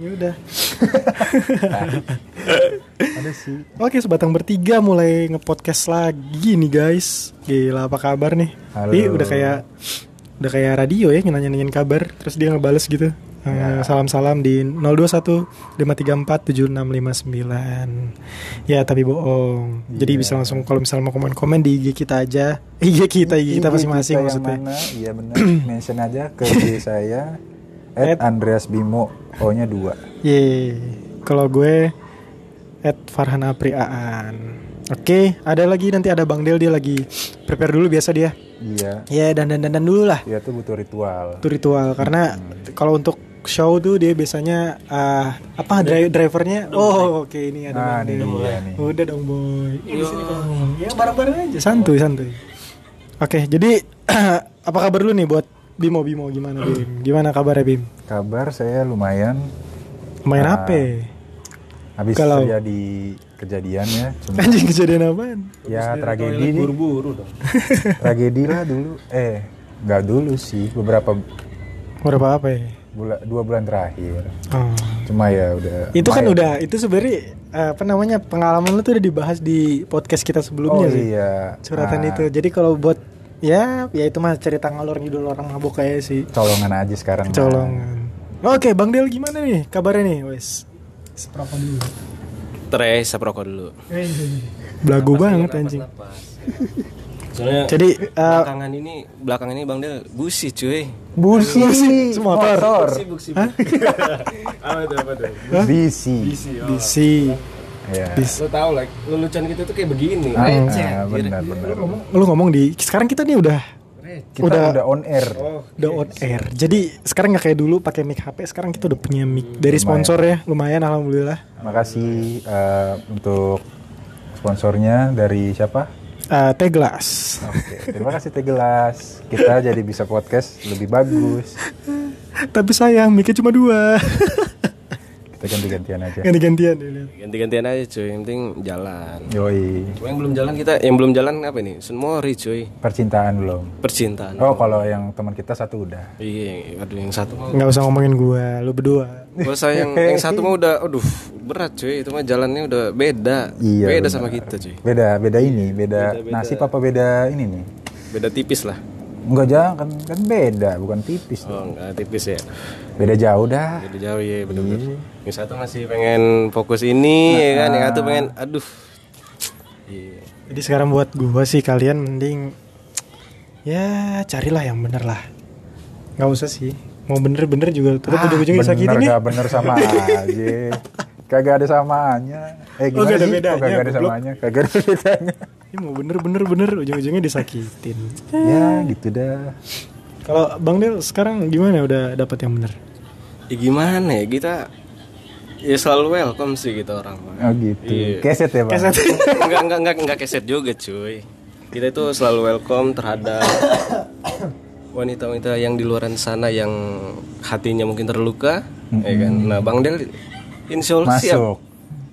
Ya udah. Ada sih. Oke, sebatang bertiga mulai ngepodcast lagi nih guys. Gila apa kabar nih? Halo. Ih, udah kayak udah kayak radio ya nanya-nanyain kabar terus dia ngebales gitu. Eh, Ya. Salam-salam di 021 534 7659. Ya, tapi bohong. Jadi Iya. bisa langsung kalau misalnya mau komen-komen di IG kita aja. IG kita, IG kita IG masing-masing kita maksudnya. Yang mana? Iya benar. Mention aja ke IG saya At- Andreas Bimo O-nya 2. Ye, kalau gue at Farhan Apri Aan. Oke, ada lagi nanti ada Bang Del dia lagi prepare dulu biasa dia. Iya. Ya dan dan dan dulu lah. Dia tuh butuh ritual. Itu ritual karena kalau untuk show tuh dia biasanya ah, apa dri- drivernya? Oh, oke ini ada Nah, Bang ini dia nih. Udah dong boy. Ini di sini. Ya bareng-bareng aja, santuy santuy. Oke, jadi apa kabar lu nih buat Bimo Bimo gimana Bim? Gimana kabarnya Bim? Kabar saya lumayan Main Ah, apa? habis Kalau- terjadi kejadian ya. Cuma Anjing kejadian apaan? ya tragedi nih. buru-buru dong tragedi lah dulu. Eh, nggak dulu sih. Beberapa Berapa apa ya? bulan dua bulan terakhir. Oh. Cuma ya udah. Itu kan udah itu sebenarnya eh, apa namanya pengalaman lu tuh udah dibahas di podcast kita sebelumnya oh, sih. iya. Curhatan Ah, itu. Jadi kalau buat ya ya itu mah cerita ngalor ngidul orang mabuk kayak sih. Colongan aja sekarang. Colongan. Oke, Bang Del gimana nih kabarnya nih, wes? Seberapa dulu? Tre saproko dulu Belagu Napas banget dulu, napas, anjing. napas. soalnya Jadi eh, belakangan ini belakangan ini bang Del busi cuy Busi, Semotor. busi apa tuh apa tuh Bisi. bisi. Ya. Bis. lo tau lah lelucon kita tuh kayak begini Ah, Receh, ah, anjir. benar benar. Lu ngomong di sekarang kita nih udah. Kita Udah- udah, on air. udah on air. Jadi sekarang nggak kayak dulu pakai mic HP, sekarang kita udah punya mic dari sponsor ya. Lumayan alhamdulillah. Makasih eh, untuk sponsornya dari siapa? Eh, Teh Glass. Oke, terima kasih Tegelas. Kita jadi bisa podcast lebih bagus. Tapi sayang, mic cuma dua. Kita ganti-gantian aja. Ganti-gantian ya, lihat. ganti-gantian aja cuy yang penting jalan Yoi, Cuma yang belum jalan kita yang belum jalan apa ini Sunmori cuy percintaan belum? percintaan Oh, kalau yang teman kita satu udah. iya aduh yang satu Nggak usah ngomongin gua, lu berdua. Gua sayang yang satu mah udah aduh berat cuy itu mah jalannya udah beda Iya, beda benar. sama kita cuy Beda, beda ini, beda, Beda-beda. nasib apa beda ini nih? beda tipis lah Enggak jangan kan, kan beda, bukan tipis. oh enggak tipis ya Beda jauh dah. beda jauh ya bener-bener yang satu masih pengen fokus ini ya kan yang satu pengen aduh iya Jadi sekarang buat gua sih kalian mending ya carilah yang bener lah. Nggak usah sih. Mau bener-bener juga tetap ujung-ujungnya bener disakitin nih. gak bener sama aja. Kagak ada samaannya. Eh Oh, gimana gak ada sih? bedanya, Oh, kagak ada samanya. Kagak ada bedanya. Ini mau bener-bener bener ujung-ujungnya disakitin. ya gitu dah. Kalau Bang Del sekarang gimana udah dapat yang bener? ya gimana ya kita ya selalu welcome sih kita orang Oh gitu. Iya. Keset ya bang. Keset. enggak enggak enggak enggak keset juga cuy kita itu selalu welcome terhadap wanita-wanita yang di luar sana yang hatinya mungkin terluka ya kan nah bang Del insya Allah siap Masuk.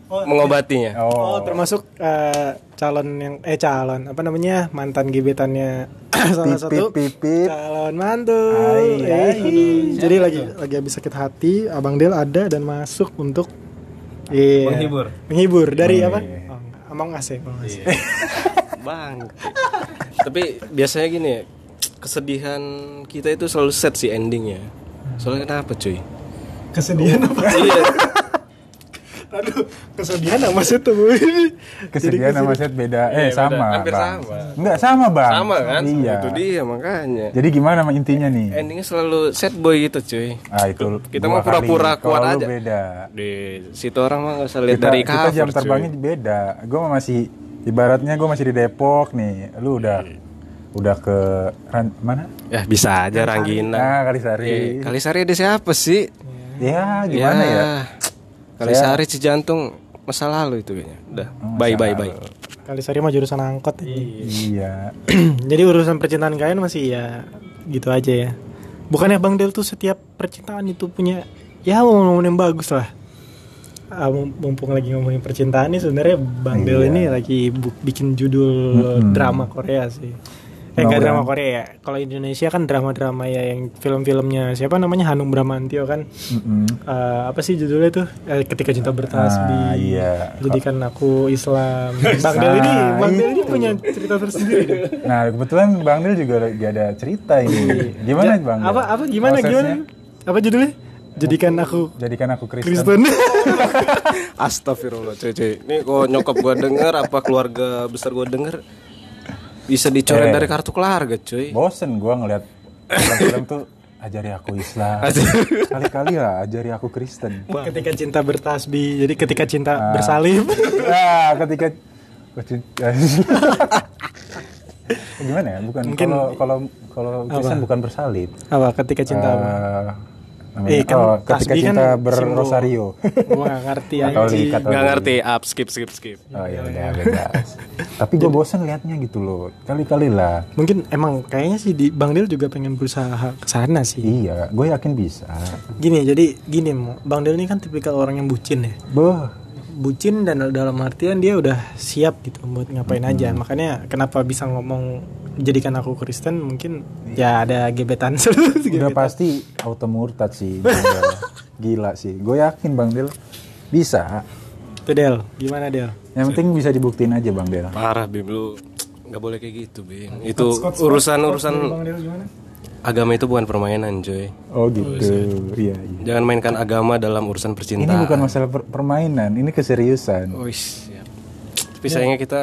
mengobatinya Oh, Oh. termasuk eh, calon yang eh calon apa namanya mantan gebetannya salah satu Pipit pipit. calon mantu. Ai, ai. aduh. Jadi lagi lagi habis sakit hati, Abang Del ada dan masuk untuk iya, Menghibur. Menghibur dari Oh, apa? iya. Oh, enggak. Among Us ya, Among Us. bang tapi biasanya gini ya kesedihan kita itu selalu set sih endingnya soalnya kenapa cuy Kesedihan apa? iya Aduh, kesedihan sama sih tuh. Bu. Kesedihan sama set beda. Eh Iya, sama beda. Hampir bang. sama. Enggak sama bang. sama kan Iya. itu dia makanya Jadi gimana sama intinya nih? endingnya selalu set boy gitu cuy Ah itu Kita mah pura-pura kuat aja. beda. di situ orang mah nggak usah lihat Kita, dari kita cover jam cuy. terbangnya beda. Gue masih ibaratnya gue masih di Depok nih. Lu udah udah ke Ran- mana? ya bisa aja Ranggina Ah Kalisari. Eh, Kalisari ada siapa sih Ya gimana ya? Kalisari Cijantung masa lalu itu kayaknya udah bye bye bye Kali sari mah jurusan angkot. Iya. Jadi urusan percintaan kalian masih ya gitu aja ya. Bukannya Bang Del tuh setiap percintaan itu punya ya momen-momen yang bagus lah. Ah, mum- mumpung lagi ngomongin percintaan nih sebenarnya Bang Del Iya. ini lagi bu- bikin judul Mm-mm. drama Korea sih. Eh Mudah-mudahan. drama Korea ya. Kalau Indonesia kan drama-drama ya yang film-filmnya siapa namanya Hanung Bramantio kan. Mm-mm. Eh, apa sih judulnya tuh? Eh, Ketika Cinta Bertasbih. Ah, iya. Jadikan aku Islam. Bang Del ini, Bang Del ini punya cerita tersendiri. deh. Nah kebetulan Bang Dil juga lagi ada cerita ini. Gimana Ja- Bang? Dil? Apa apa gimana Prosesnya? gimana? Apa judulnya? Jadikan aku Jadikan aku Kristen. Kristen. Astagfirullah cuy, cuy. Ini kok nyokap gua denger apa keluarga besar gua denger bisa dicoret Eh. dari kartu keluarga cuy. Bosen gua ngeliat film-film tuh ajari aku Islam. Kali-kali lah ajari aku Kristen. ketika cinta bertasbih. Jadi ketika cinta Ah. bersalib. Nah, ketika gimana ya? Bukan kalau kalau kalau Kristen bukan bersalib. apa? Ketika cinta apa? Eh, namanya- Eh, kan oh, ketika tasbih kan berrosario. Gua gak ngerti Katolik, anjing. Katolik. Nggak ngerti, up skip skip skip. Oh ya udah bebas. Tapi gue bosan liatnya gitu loh. Kali-kali lah. Mungkin emang kayaknya sih di Bang Del juga pengen berusaha ke sana sih. Iya, gue yakin bisa. Gini, jadi gini. Bang Del ini kan tipikal orang yang bucin ya. Boh, Bucin dan dalam artian dia udah siap gitu buat ngapain Hmm. aja. Makanya kenapa bisa ngomong jadikan aku Kristen mungkin ya ada gebetan terus udah gebetan. pasti auto murtad sih. Gila sih. Gue yakin Bang Del bisa. Tuh Del, gimana Del? Yang penting bisa dibuktiin aja Bang Del. Parah Bim lu nggak boleh kayak gitu Bim. Itu urusan urusan agama itu bukan permainan cuy. Oh gitu. Iya, iya. Jangan mainkan agama dalam urusan Ini percintaan. bukan masalah per- permainan, ini keseriusan. Wih, siap. Tapi sayangnya kita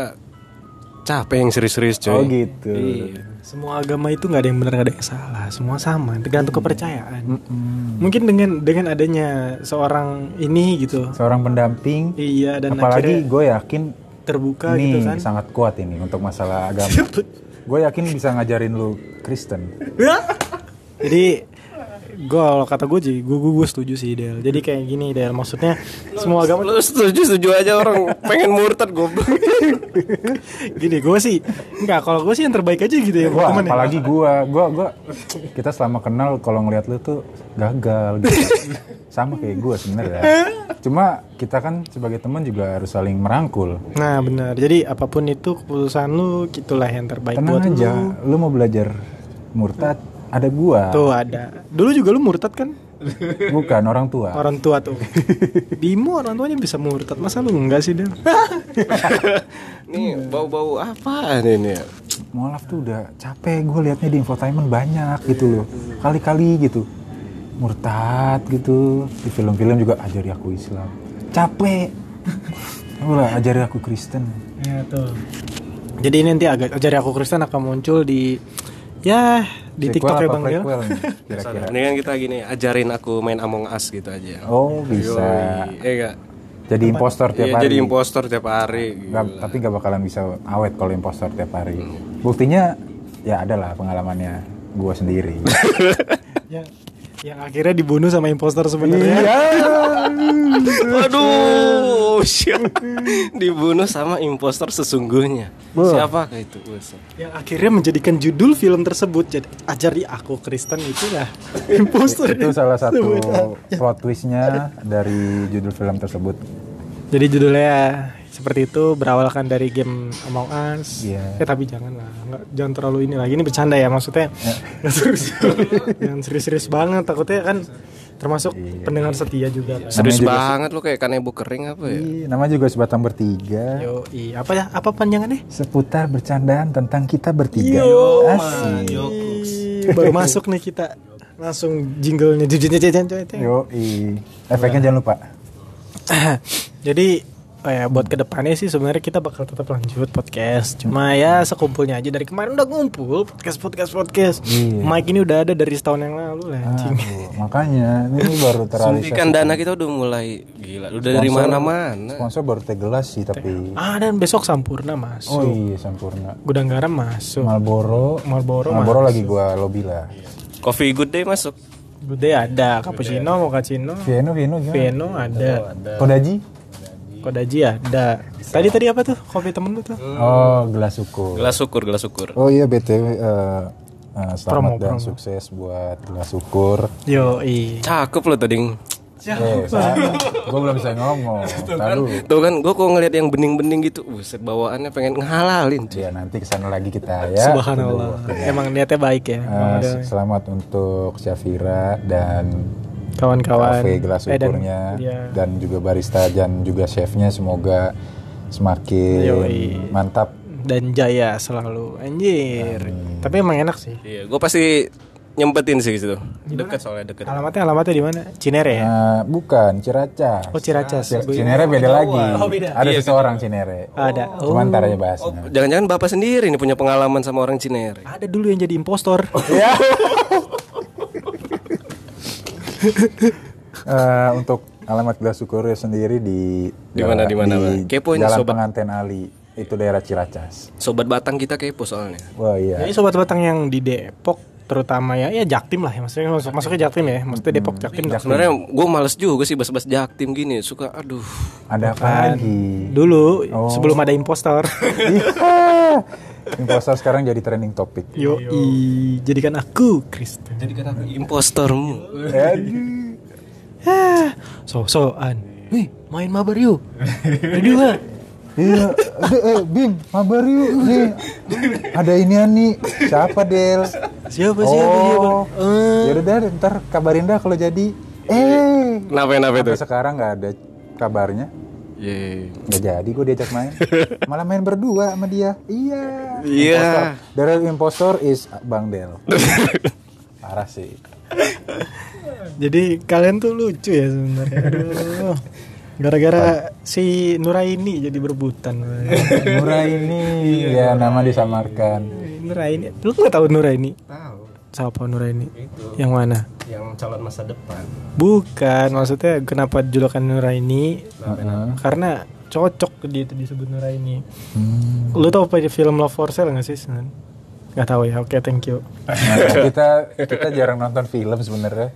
capek yang serius-serius cuy. Oh gitu. Iya. Semua agama itu nggak ada yang benar nggak ada yang salah, semua sama, tergantung kepercayaan. Mm-mm. Mungkin dengan dengan adanya seorang ini gitu, Seorang pendamping, iya dan apalagi gue yakin terbuka ini gitu kan. sangat kuat ini untuk masalah agama. gue yakin bisa ngajarin lu Kristen. Jadi gue kalau kata gue sih, gue gue setuju sih Del. Jadi kayak gini Del, maksudnya semua agama Lu setuju setuju aja orang pengen murtad goblok. gini gue sih enggak kalau gue sih yang terbaik aja gitu ya Wah, temen ya. apalagi gua, gua, gua, kita selama kenal kalau ngeliat lu tuh gagal gitu. Sama kayak gua sebenarnya. Cuma kita kan sebagai teman juga harus saling merangkul. Nah benar, jadi apa pun itu keputusan lu gitulah yang terbaik Tenang buat aja, lu. lu mau belajar murtad, ada gua. Tuh ada. Dulu juga lu murtad kan? Bukan orang tua. Orang tua tuh. Bimo orang tuanya bisa murtad, masa lu enggak sih Del? Nih bau-bau apa ini ya? Mualaf tuh udah capek gue liatnya di infotainment banyak gitu loh. Kali-kali gitu. Murtad gitu. Di film-film juga ajari aku Islam. Capek. Ulah ajari aku Kristen. Ya tuh. Jadi ini nanti agak ajari aku Kristen akan muncul di ya di TikTok ya Bang Del. nih, Kira-kira. Mendingan kita gini, ajarin aku main Among Us gitu aja. Oh bisa. Iya enggak? Jadi impostor tiap Iya hari. jadi impostor tiap hari. Tapi gak bakalan bisa awet kalau impostor tiap hari. Buktinya ya ada lah pengalamannya gue sendiri. yang yang akhirnya dibunuh sama impostor sebenarnya. Iya. Waduh, siap. Dibunuh sama impostor sesungguhnya. Siapakah itu? Yang akhirnya menjadikan judul film tersebut jadi ajari aku Kristen itulah impostor. Itu salah satu plot twistnya dari judul film tersebut. Jadi judulnya seperti itu berawalkan dari game Among Us. Iya. Eh tapi jangan lah, nggak, jangan terlalu ini lagi. Ini bercanda ya maksudnya. Yang serius-serius banget takutnya kan termasuk pendengar setia juga kan. Serius juga banget lo kayak kanebo kering apa ya? Ih, nama juga sebatang bertiga. Yo, apa ya? Apa panjangannya? Seputar bercandaan tentang kita bertiga. Asik. Ih, Baru masuk nih kita langsung jinglenya jujurnya jajan Yo, efeknya jangan lupa. Jadi oh ya, buat ke depannya sih sebenarnya kita bakal tetap lanjut podcast. Cuma ya sekumpulnya aja dari kemarin udah ngumpul podcast podcast podcast. Iya. Mike ini udah ada dari setahun yang lalu lah anjing. Aduh, makanya ini baru terrealisasi. Suntikan dana kita udah mulai gila. Udah dari Sponsor- mana-mana. Sponsor baru tegelas sih tapi. Ah dan besok Sampurna Oh masuk. iya sempurna. Gudang garam masuk. Malboro. Marlboro Malboro lagi gua lobby lah. Coffee Good Day masuk. Gede ada cappuccino, mochaccino, Vieno, Vieno? Vieno ada, Kodaji? Kodaji ada. Tadi tadi apa tuh? Kopi temen lu tuh? Oh, gelas ukur. Gelas syukur, gelas syukur. Oh iya BTW eh, eh, selamat Promo, dan promo. sukses buat gelas ukur. Yo i. Cakep lo tadi. Eh, gue belum bisa ngomong. Lalu, Tuh kan gue kok ngeliat yang bening-bening gitu, buset bawaannya pengen ngehalalin. cuy. ya nanti ke sana lagi kita ya. Subhanallah. Emang niatnya baik ya. Udah- selamat untuk Syafira dan kawan-kawan kafe gelas Eh, dan- ukurnya iya. dan juga barista dan juga chefnya semoga semakin Yoi. mantap. dan jaya selalu anjir tapi emang enak sih Iya, gue pasti nyempetin sih situ. Deket soalnya deket. alamatnya alamatnya di mana Cinere ya Eh, bukan Ciracas. oh Ciracas Cir- Cinere beda lagi. Oh, beda. Ada seseorang Cinere. ada oh, Cuman ntar aja bahasnya. Jangan-jangan bapak sendiri nih punya pengalaman sama orang Cinere. ada dulu yang jadi impostor Ya. Eh, untuk alamat gelas syukur sendiri di Di mana, di mana, Bang? Kepoin, Jalan sobat. Pengantin Ali itu daerah Ciracas. Sobat Batang kita kepo soalnya. Wah iya. jadi sobat batang yang di Depok terutama ya ya Jaktim lah ya maksudnya masuk masuknya Jaktim ya maksudnya Depok Jaktim lah. Sebenarnya gue males juga sih bas-bas jaktim gini. Suka aduh. Ada apa lagi? dulu Oh. sebelum ada impostor Iya. Impostor sekarang jadi trending topik. yo jadikan aku Kristen Jadi kan aku impostormu. Aduh. so-soan wih main mabar yuk berdua Iya, Aduh, eh, Bim, mabar yuk nih. Ada inian nih. Siapa Del? siapa siapa siapa Oh, Eh, ya udah deh, ntar kabarin dah kalau jadi. Eh, Kenapa kenapa itu? sekarang nggak ada kabarnya. Iya. Nggak jadi gue diajak main. Malah main berdua sama dia. Iya. Iya. The real impostor is Bang Del. Parah sih. Jadi kalian tuh lucu ya sebenarnya. Aduh. Gara-gara si Nuraini jadi berebutan. Murah ini ya nama disamarkan. Nuraini, lu nggak tahu Nuraini? Tahu. Siapa Nuraini? Yang mana? Yang calon masa depan. Bukan, maksudnya kenapa julukan Nuraini? Heeh. Karena cocok dia itu disebut Nuraini. Hmm. Lu tau apa film Love for Sale nggak sih? Sen? Nggak tahu ya. Oke, thank you. Nah, kita kita jarang nonton film sebenarnya.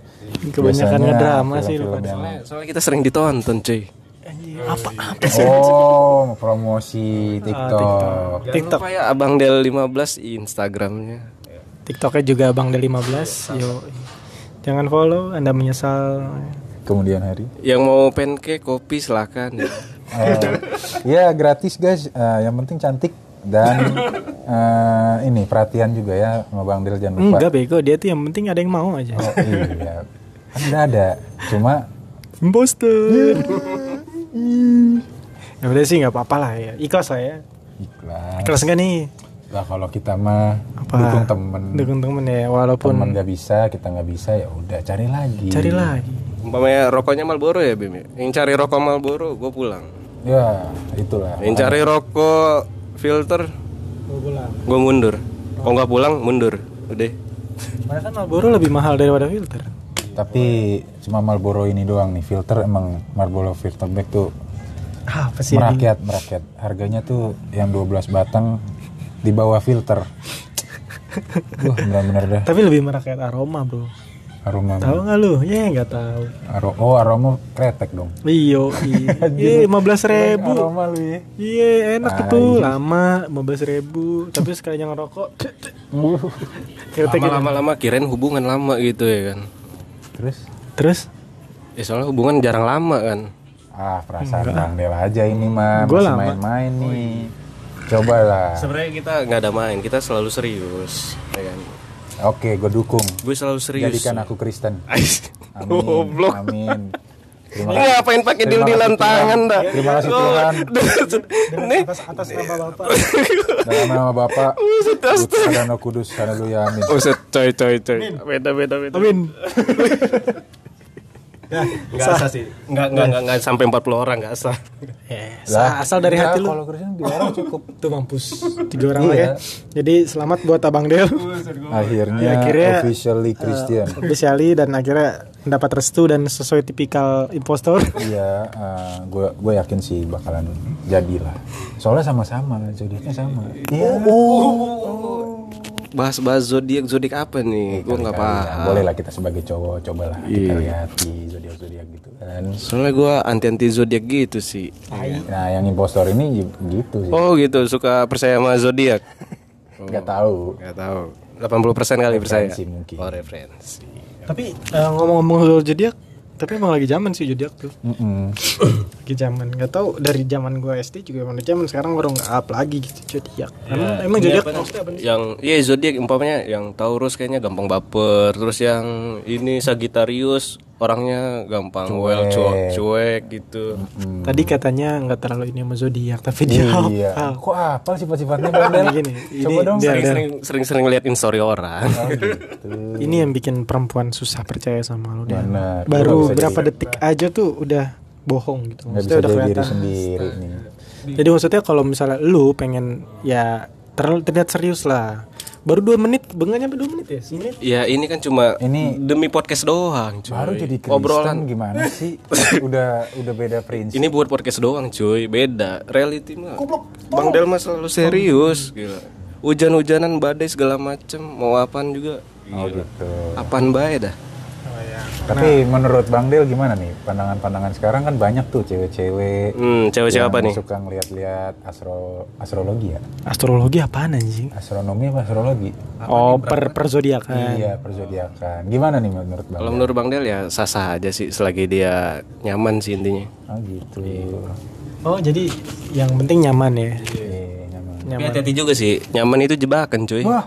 Kebanyakan Biasanya ngedrama sih lu Soalnya, soalnya kita sering ditonton cuy. Apa apa sih? Oh, promosi TikTok. Jangan TikTok. lupa ya Abang Del 15 Instagramnya. TikToknya juga Bang Del 15. Yo. Jangan follow, Anda menyesal. Kemudian hari. Yang mau pancake kopi silakan. ya. Eh, ya gratis guys. Eh, yang penting cantik dan eh, ini perhatian juga ya sama Bang Del jangan lupa. Enggak bego, dia tuh yang penting ada yang mau aja. Oh, iya. Udah ada. Cuma Imposter. ya udah sih nggak apa-apa lah ya. Ikhlas lah ya. ikhlas. Ikhlas enggak nih? Lah kalau kita mah Apa? dukung temen. Dukung temen ya, walaupun Temen nggak bisa, kita nggak bisa ya udah cari lagi. cari lagi. Umpamanya rokoknya Marlboro ya Bim ya. Yang cari rokok Marlboro gue pulang. Ya, itulah. Yang cari rokok filter Mau pulang. gue mundur. Kalau nggak pulang mundur. Udah. Padahal kan Marlboro lebih mahal daripada filter. Tapi cuma Marlboro ini doang nih filter emang Marlboro filter bag tuh Ah, apa sih? merakyat merakyat. Harganya tuh yang 12 batang di bawah filter. Wah, benar-benar dah Tapi lebih merakyat aroma, Bro. aroma. Tahu nggak lu? Ya nggak tahu. Aro oh, aroma kretek dong. Iyo, iya, lima belas ribu. Aroma lu ya. Iya, enak Ah, itu lama, lima belas ribu. Tapi sekali yang gitu. Lama-lama kirain hubungan lama gitu ya kan. Terus Terus, Ya soalnya hubungan jarang lama kan. ah perasaan Bang Del aja ini mah masih lama. main-main nih. Cobalah. Sebenarnya kita nggak ada main, kita selalu serius. Ya kan? Oke, gue dukung. Gue selalu serius. Jadikan aku Kristen. Amin. Goblok. Amin. Terima Ini ngapain pakai Terima dil-dilan kasih Tuhan. tangan dah? Terima kasih Tuhan. Nih, atas atas nama bapak. Dalam nama Bapak, Roh Kudus, haleluya, amin. Buset, coy, coy, coy. Beda, beda, beda. Amin. Nggak sah sih. Nggak, nggak, nggak, nggak sampai 40 orang, nggak sah. Eh, Lah, asal dari ya, hati lu. Kalau Kristen dua orang cukup. Tuh mampus. Tiga orang lah ya. Iya. Jadi selamat buat Abang Del. Akhirnya, Ya, akhirnya, officially Christian. Officially dan akhirnya mendapat restu dan sesuai tipikal impostor. Iya, gue gue yakin sih bakalan jadilah. Soalnya sama-sama, zodiaknya sama. Iya. Bahas-bahas zodiak, zodiak apa nih? Gue nggak paham. ya, Boleh lah kita sebagai cowok, cobalah kita Iya. lihat di zodiak zodiak gitu kan. Soalnya gue anti-anti zodiak gitu sih. Nah, yang impostor ini gitu sih. Oh gitu, suka percaya sama zodiak. Gak tahu. Gak tahu. 80% kali percaya. Referensi mungkin. Oh referensi. Tapi eh, ngomong-ngomong zodiak, Tapi emang lagi zaman sih zodiak tuh. Mm-mm. Lagi zaman. Gak tau dari zaman gua SD juga emang udah zaman sekarang baru nggak up lagi gitu zodiak. Emang emang zodiak yang iya zodiak umpamanya yang Taurus kayaknya gampang baper terus yang ini Sagittarius orangnya gampang well cuek cuek gitu Tadi katanya nggak terlalu ini sama zodiak tapi dia Iya. hafal. Kok apa sifat-sifatnya Bang Del? Gini, ini Coba dong. dia- sering sering sering sering lihat story orang Oh, gitu. Ini yang bikin perempuan susah percaya sama lu dia. Benar. Baru berapa detik aja tuh udah bohong gitu. Maksudnya bisa udah jadi diri kelihatan. sendiri nih. Jadi maksudnya kalau misalnya lu pengen ya terlalu terlihat serius lah. Baru dua menit, benggaknya sampai dua menit ya? Menit. ya ini kan cuma Ini- demi podcast doang cuy Baru jadi Kristen obrolan gimana sih? udah udah beda prinsip. ini buat podcast doang cuy beda reality mah bang Del mah selalu serius gila hujan-hujanan badai segala macem mau apaan juga Oh Gila. gitu. apaan bae dah Tapi menurut Bang Del gimana nih? Pandangan-pandangan sekarang kan banyak tuh cewek-cewek hmm cewek-cewek yang apa nih suka ngeliat-liat astro astrologi ya. Astrologi apaan anjing? Astronomi apa astrologi? Oh, per per zodiakan. Iya, perzodiakan. Gimana nih menurut Bang? Kalau menurut Bang Del ya sah-sah aja sih selagi dia nyaman sih intinya. Oh gitu. Oh, jadi yang penting nyaman ya. Iya, nyaman. Tapi Nyaman. hati-hati juga sih, nyaman itu jebakan cuy. Wah,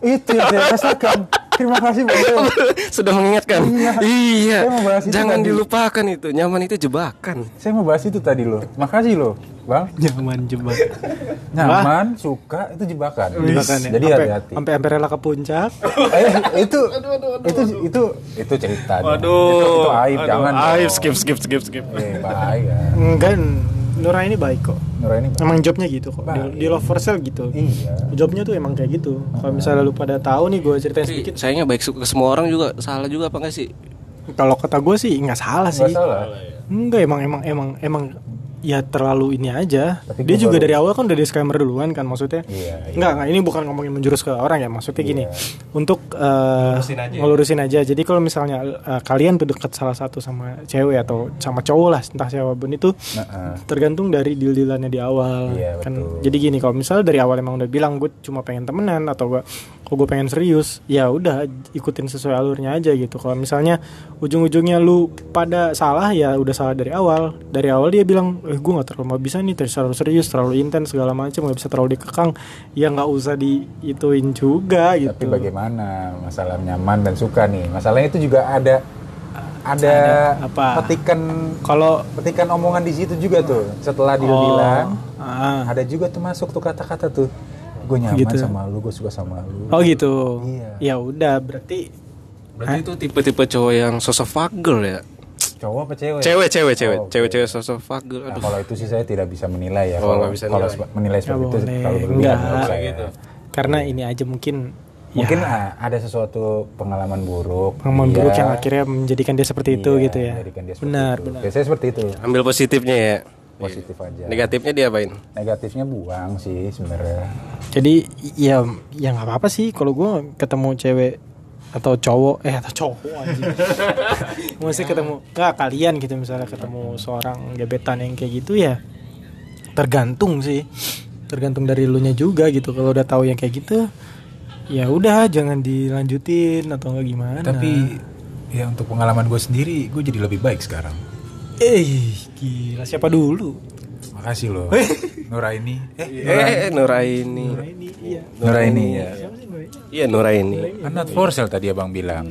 itu yang saya rasakan. Terima kasih Bang. Sudah mengingatkan. Iya. Saya mau bahas itu Jangan tadi. dilupakan itu, nyaman itu jebakan. Saya mau bahas itu tadi loh. Makasih loh, Bang. Nyaman jebak. Nyaman, suka itu jebakan. Jebakan ya. Jadi hati-hati. Sampai sampai rela ke puncak. eh, itu itu itu itu cerita. dong. Itu, itu aib, jangan. Aib skip skip skip skip. Eh, bahaya. Enggak, Nura ini baik kok. Nuraini Emang jobnya gitu kok. Di, Baik. di love for sale gitu. Iya. Jobnya tuh emang kayak gitu. Kalau misalnya lu pada tahu nih gue ceritain Tapi sedikit. sayangnya baik suka ke semua orang juga salah juga apa enggak sih? Kalau kata gue sih nggak salah Nggak sih. salah. Enggak emang emang emang emang ya terlalu ini aja. Tapi Dia juga baru- dari awal kan udah disclaimer duluan kan maksudnya. Iya, iya. Enggak, enggak ini bukan ngomongin menjurus ke orang ya, maksudnya gini. Iya. Untuk eh, ngelurusin aja. Jadi kalau misalnya eh, kalian tuh dekat salah satu sama cewek atau sama cowok lah, entah siapa pun itu Nah, ah. tergantung dari deal-dealannya di awal Iya, kan betul. jadi gini kalau misalnya dari awal emang udah bilang gue cuma pengen temenan atau gue kok gue pengen serius ya udah ikutin sesuai alurnya aja gitu kalau misalnya ujung-ujungnya lu pada salah ya udah salah dari awal dari awal dia bilang eh gue nggak terlalu bisa nih terlalu serius terlalu intens segala macam nggak bisa terlalu dikekang ya nggak usah diituin juga gitu Tapi bagaimana masalah nyaman dan suka nih? Masalahnya itu juga ada ada, apa? petikan kalau petikan omongan di situ juga tuh. Setelah dia bilang, ah, ada juga tuh masuk tuh kata-kata tuh. Gue nyaman Gitu. sama lu, gue suka sama lu. oh gitu Iya. ya udah berarti Berarti itu tipe-tipe cowok yang sosok fagel ya. Cowok apa cewek? Cewek, cewek, cewek, Oh, oke. cewek-cewek sosok fagel. Nah, Aduh. kalau itu sih saya tidak bisa menilai ya. Oh, kalau bisa kalau nilai. seba- menilai seperti itu kalau berlebihan enggak saya. gitu. karena ini aja mungkin Mungkin ya, ah, ada sesuatu pengalaman buruk. pengalaman Iya. buruk yang akhirnya menjadikan dia seperti itu Iya, gitu ya menjadikan dia seperti benar itu. benar Biasanya seperti itu. Ambil positifnya ya. Positif aja. Negatifnya diapain? Negatifnya buang sih sebenarnya. jadi ya ya nggak apa apa sih kalau gue ketemu cewek atau cowok. Eh atau cowok anjing. Masih ketemu nggak kalian gitu misalnya ketemu seorang gebetan yang kayak gitu ya tergantung sih. Tergantung dari lu nya juga gitu. Kalau udah tahu yang kayak gitu ya udah jangan dilanjutin atau enggak gimana. Tapi ya untuk pengalaman gue sendiri, gue jadi lebih baik sekarang. eh gila siapa dulu Makasih loh. Nuraini. Eh, Eh, Nuraini. ini iya Nuraini ya. siapa sih gue Iya, Nuraini. Kan not for sale tadi abang bilang.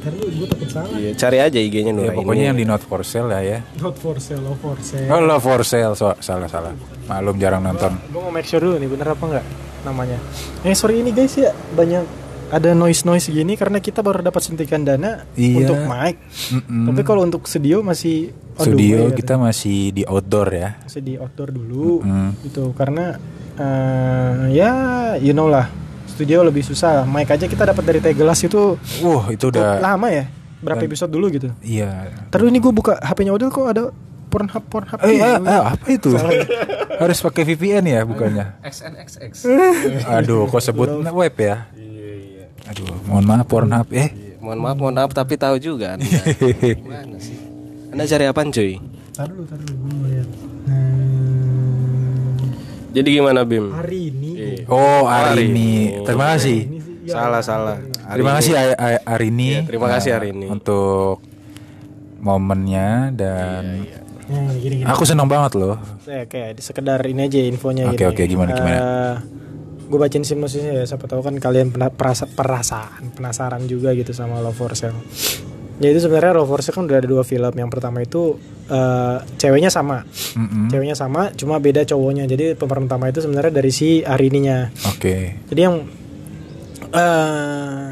Gue takut salah Iya, cari aja IG-nya Ya, Nuraini. pokoknya yang di not for sale lah ya. not for sale love for sale Oh, love for sale. So, salah salah. Maklum jarang nonton. gue mau make sure dulu nih bener apa enggak namanya eh sorry ini guys ya banyak ada noise noise gini karena kita baru dapat suntikan dana Iya. untuk mic Mm-mm. tapi kalau untuk studio masih on the Studio way, kita masih di outdoor ya. masih di outdoor dulu Mm. gitu karena eh, ya you know lah studio lebih susah mic aja kita dapat dari teh gelas itu Wah, itu udah lama ya berapa episode dulu gitu iya. Terus ini gue buka HP-nya Odil kok ada Pornhub Pornhub Eh, ah, ah, apa itu? Harus pakai VPN ya bukannya? XNXX. Aduh, kok sebut web ya? Aduh, mohon maaf Pornhub eh. Mohon maaf, mohon maaf tapi tahu juga Anda. Gimana sih? Anda cari apaan, cuy? Taruh dulu, taruh dulu, gue mau lihat. Hmm, Jadi gimana, Bim? hari ini Oh, Arini. Terima kasih. ini sih, ya, Oh, iya. Salah, salah. Hari Terima ini- kasih A- A- Arini. Iya, terima kasih, eh, Arini. Untuk momennya dan Nah, gini gini. aku seneng banget loh. Saya kayak sekedar ini aja infonya Oke, gini. oke, gimana, gimana? Gue bacain sinopsisnya ya, siapa tahu kan kalian pernah perasa, perasaan, penasaran juga gitu sama Love for Sale. Ya itu sebenarnya Love for Sale kan udah ada dua film. Yang pertama itu eh, ceweknya sama, Mm-mm. ceweknya sama, cuma beda cowoknya. Jadi pemeran utama itu sebenarnya dari si Arininya. Oke. Jadi yang eh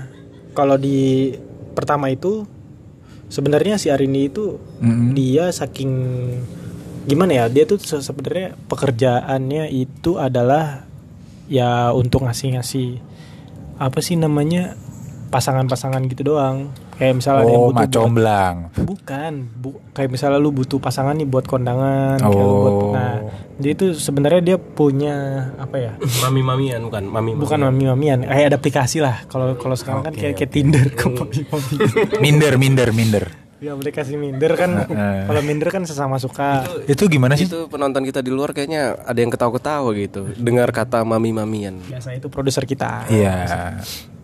kalau di pertama itu sebenarnya si Arini itu Mm-mm. dia saking gimana ya dia tuh se- sebenarnya pekerjaannya itu adalah ya untuk ngasih-ngasih apa sih namanya pasangan-pasangan gitu doang kayak misalnya ada yang Oh, butuh buat- macomblang. bukan bu, kayak misalnya lu butuh pasangan nih buat kondangan kayak lu buat, Oh. nah jadi itu sebenarnya dia punya apa ya mami mamian bukan mami bukan mami-mamian kayak ada aplikasi lah kalau kalau sekarang kan Oke, kayak kayak oke. Tinder ke mami-mami Minder, minder, minder. Ya aplikasi minder kan Heeh. kalau minder kan sesama suka Itu gimana sih? itu penonton kita di luar kayaknya ada yang ketawa-ketawa gitu dengar kata mami mamian biasa itu produser kita Iya.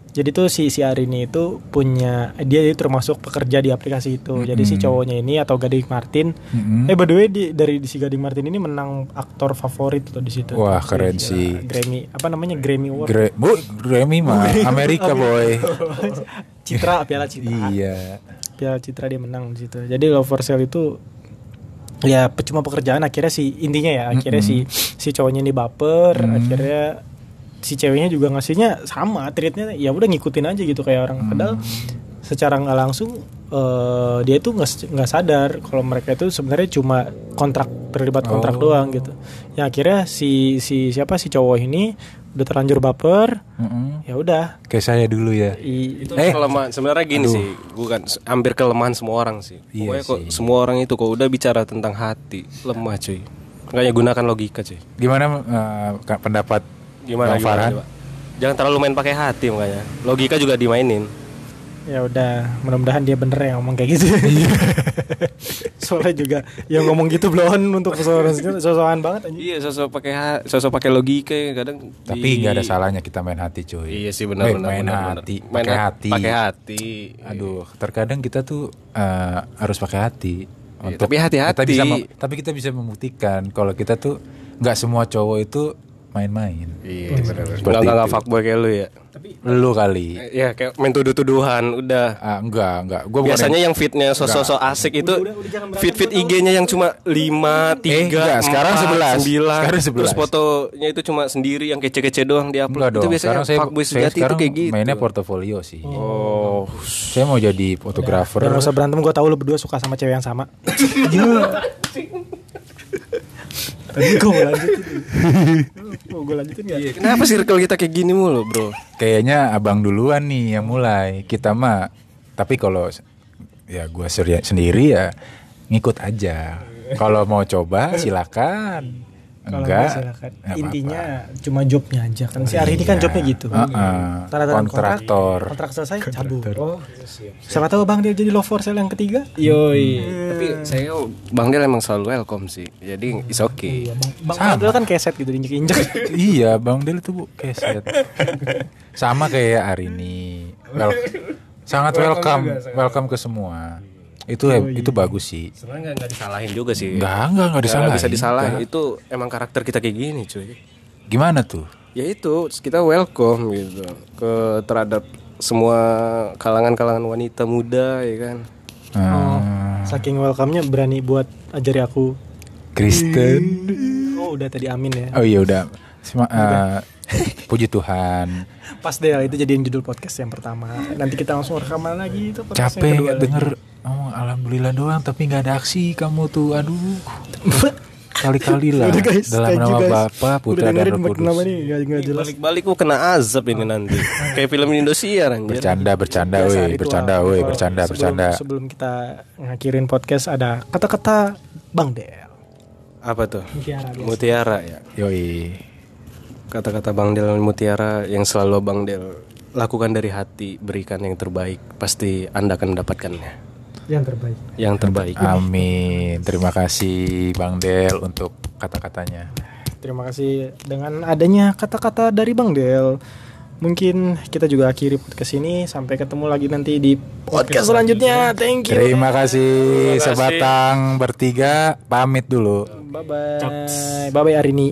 jadi tuh si si Arini itu punya dia itu termasuk pekerja di aplikasi itu jadi si cowoknya ini atau Gading Martin Mm-mm. eh by the way di, dari si Gading Martin ini menang aktor favorit loh di situ Wah, keren Gila, sih. Grammy apa namanya Grammy Award Gre Bu, Grammy mah Amerika boy. Citra Piala Citra iya. Piala Citra dia menang di situ. Jadi Love for Sale itu ya cuma pekerjaan. Akhirnya si intinya ya akhirnya si si cowoknya ini baper akhirnya si ceweknya juga ngasihnya sama treatnya ya udah ngikutin aja gitu kayak orang. Padahal secara nggak langsung eh, dia itu nggak sadar kalau mereka itu sebenarnya cuma kontrak terlibat kontrak doang gitu. Yang akhirnya si si siapa si cowok ini udah terlanjur baper Mm-mm. ya udah Kayak saya dulu ya. i- itu Eh. kelemahan sebenarnya gini sih bukan s- hampir kelemahan semua orang sih Iya pokoknya kok sih. semua orang itu kok udah bicara tentang hati lemah cuy makanya gunakan logika cuy Gimana eh, Kak, pendapat gimana, Bang gimana Farhan? coba? jangan terlalu main pakai hati makanya logika juga dimainin ya udah mudah-mudahan dia bener yang ngomong kayak gitu soalnya juga yang ngomong gitu belum untuk sosokan sosokan banget anjing iya sosok pakai sosok pakai logika ya kadang Tapi di- nggak ada salahnya kita main hati cuy. iya sih benar Eh, benar main hati, main pakai ha- hati. pakai hati Aduh, terkadang kita tuh eh, harus pakai hati. Iya, tapi hati-hati. Kita bisa tapi kita bisa membuktikan kalau kita tuh nggak semua cowok itu main-main. iya benar nggak nggak fuckboy kayak lu ya Lu kali. Eh, ya kayak main tuduh-tuduhan udah Ah, enggak, enggak. Gua Biasanya yang fitnya sosok-sosok asik itu fit-fit IG-nya yang cuma 5, 3, enggak, sekarang 11. 9 Sekarang 11. Terus fotonya itu cuma sendiri yang kece-kece doang di Enggak upload. Itu dong. biasanya Sekarang saya, fuckboy saya sejati itu kayak gitu. mainnya portofolio sih. Oh, Saya mau jadi fotografer. Udah gak usah berantem gue tahu lu berdua suka sama cewek yang sama Tadi gue mau lanjutin Mau gue lanjutin gak? iya. Kenapa circle kita kayak gini mulu, Bro? Kayaknya abang duluan nih yang mulai. Kita mah tapi kalau ya gua seri- sendiri ya ngikut aja. Kalau mau coba silakan. Kalau Enggak. silakan. Intinya apa-apa. cuma jobnya aja kan Si Ari ini kan Iya. jobnya gitu Heeh. Tanda tangan Kontraktor. kontrak, selesai cabut oh, Siapa tahu bang dia jadi love for sale yang ketiga Yoi. Tapi saya Bang Del emang selalu welcome sih. Jadi it's okay. Iya bang Bang. Adel kan keset gitu injek-injek iya, Bang Del itu bu keset. Sama kayak hari ini. Wel- sangat welcome, welcome ke semua. Itu itu bagus sih. Sebenarnya nggak- nggak disalahin juga sih. Enggak, enggak, enggak Nggak disalahin. bisa disalahin. Itu emang karakter kita kayak gini, cuy. Gimana tuh? ya itu kita welcome gitu ke terhadap semua kalangan-kalangan wanita muda ya kan Ah, Saking welcome-nya berani buat ajari aku Kristen. Oh udah tadi amin ya Oh iya udah. Sema- eh, puji Tuhan. Pas deh itu jadiin judul podcast yang pertama Nanti kita langsung rekaman lagi itu yang Capek lagi. denger ngomong alhamdulillah doang tapi nggak ada aksi kamu tuh. Aduh. Kali-kali lah Udah guys, dalam nama guys. Bapa, Putra dan Roh Kudus. nih gak, gak jelas balik-balik gua kena azab ini nanti kayak film Indosiar anjir Bercanda, bercanda, woi, bercanda, woi, bercanda, Sebelum- bercanda. Sebelum kita ngakhirin podcast ada kata-kata Bang Del apa tuh Mutiara. Mutiara ya Yoi. Kata-kata Bang Del Mutiara yang selalu Bang Del lakukan dari hati berikan yang terbaik pasti anda akan mendapatkannya. Yang terbaik. Yang terbaik. Amin. Terima kasih Bang Del untuk kata-katanya. Terima kasih. Dengan adanya kata-kata dari Bang Del mungkin kita juga akhiri podcast ini. Sampai ketemu lagi nanti di podcast selanjutnya. Thank you. Terima kasih Terima kasih. sebatang bertiga. Pamit dulu. bye bye bye bye Arini